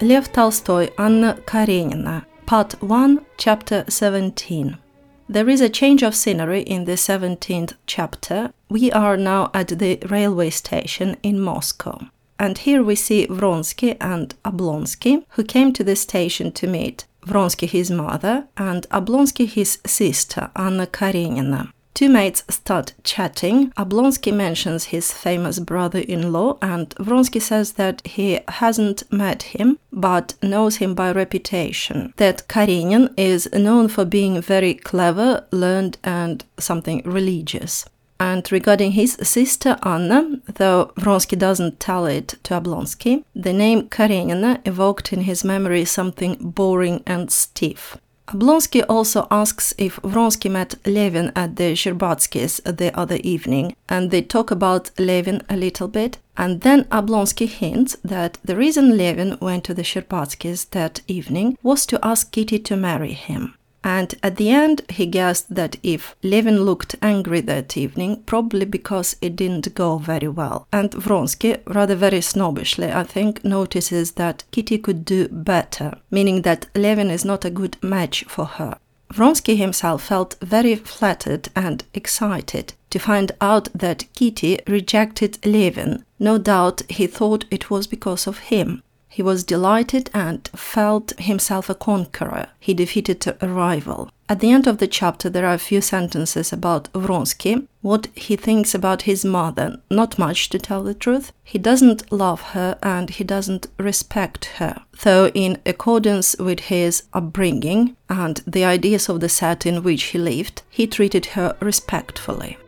Lev Tolstoy, Anna Karenina, Part 1, Chapter 17. There is a change of scenery in the 17th chapter. We are now at the railway station in Moscow. And here we see Vronsky and Oblonsky, who came to the station to meet Vronsky, his mother, and Oblonsky, his sister, Anna Karenina. Two mates start chatting. Oblonsky mentions his famous brother in law, and Vronsky says that he hasn't met him but knows him by reputation. That Karenin is known for being very clever, learned, and something religious. And regarding his sister Anna, though Vronsky doesn't tell it to Oblonsky, the name Karenina evoked in his memory something boring and stiff. Oblonsky also asks if Vronsky met Levin at the Sherbatskys the other evening, and they talk about Levin a little bit. And then Oblonsky hints that the reason Levin went to the Sherbatskys that evening was to ask Kitty to marry him. And at the end, he guessed that if Levin looked angry that evening, probably because it didn't go very well. And Vronsky, rather very snobbishly, I think, notices that Kitty could do better, meaning that Levin is not a good match for her. Vronsky himself felt very flattered and excited to find out that Kitty rejected Levin. No doubt he thought it was because of him. He was delighted and felt himself a conqueror. He defeated a rival. At the end of the chapter, there are a few sentences about Vronsky, what he thinks about his mother. Not much, to tell the truth. He doesn't love her and he doesn't respect her. Though, in accordance with his upbringing and the ideas of the set in which he lived, he treated her respectfully.